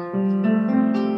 Música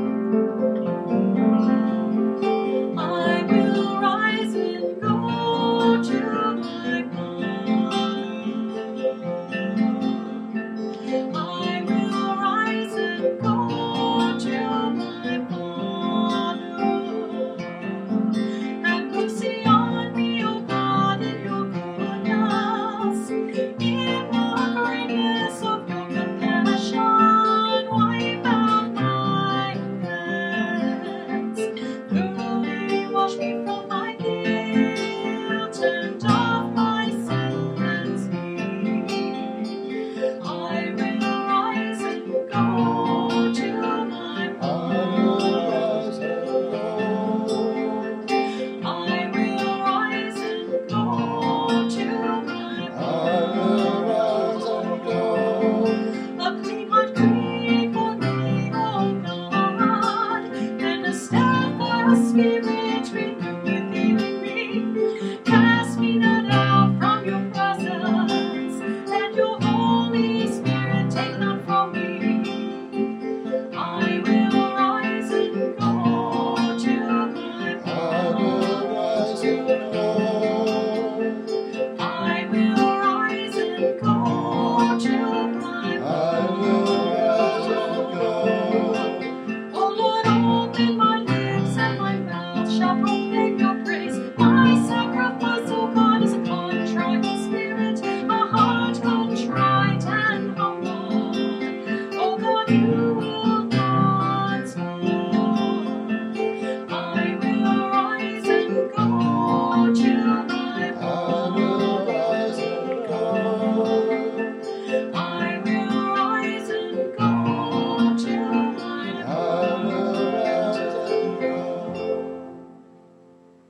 spirit